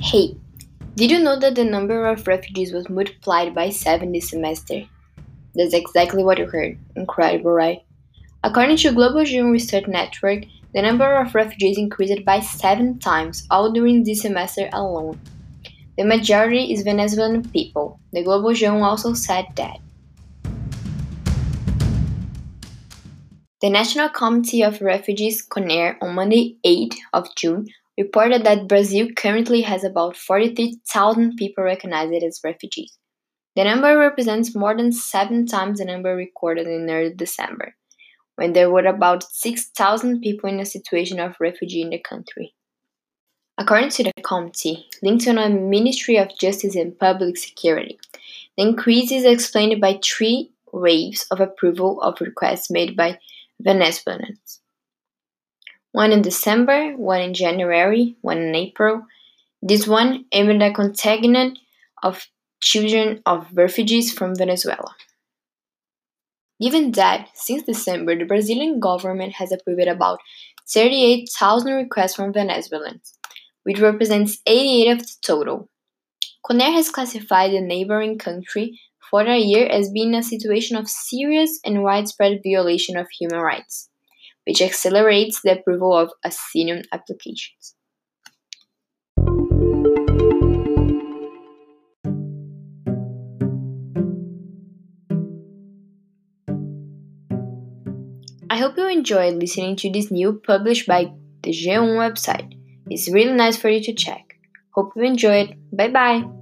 Hey, did you know that the number of refugees was multiplied by 7 this semester? That's exactly what you heard. Incredible, right? According to Global Human Research Network, the number of refugees increased by 7 times all during this semester alone. The majority is Venezuelan people. The Global Journal also said that. The National Committee of Refugees, CONARE, on Monday, 8 of June, reported that Brazil currently has about 43,000 people recognized as refugees. The number represents more than seven times the number recorded in early December, when there were about 6,000 people in a situation of refugee in the country. According to the committee, linked to the Ministry of Justice and Public Security, the increase is explained by three waves of approval of requests made by Venezuelans one in December, one in January, one in April. This one aimed at contingent of children of refugees from Venezuela. Given that, since December, the Brazilian government has approved about 38,000 requests from Venezuelans, which represents 88 of the total. CONARE has classified the neighboring country for a year as being a situation of serious and widespread violation of human rights which accelerates the approval of asylum applications. I hope you enjoyed listening to this new published by the G1 website. It's really nice for you to check. Hope you enjoyed. Bye bye.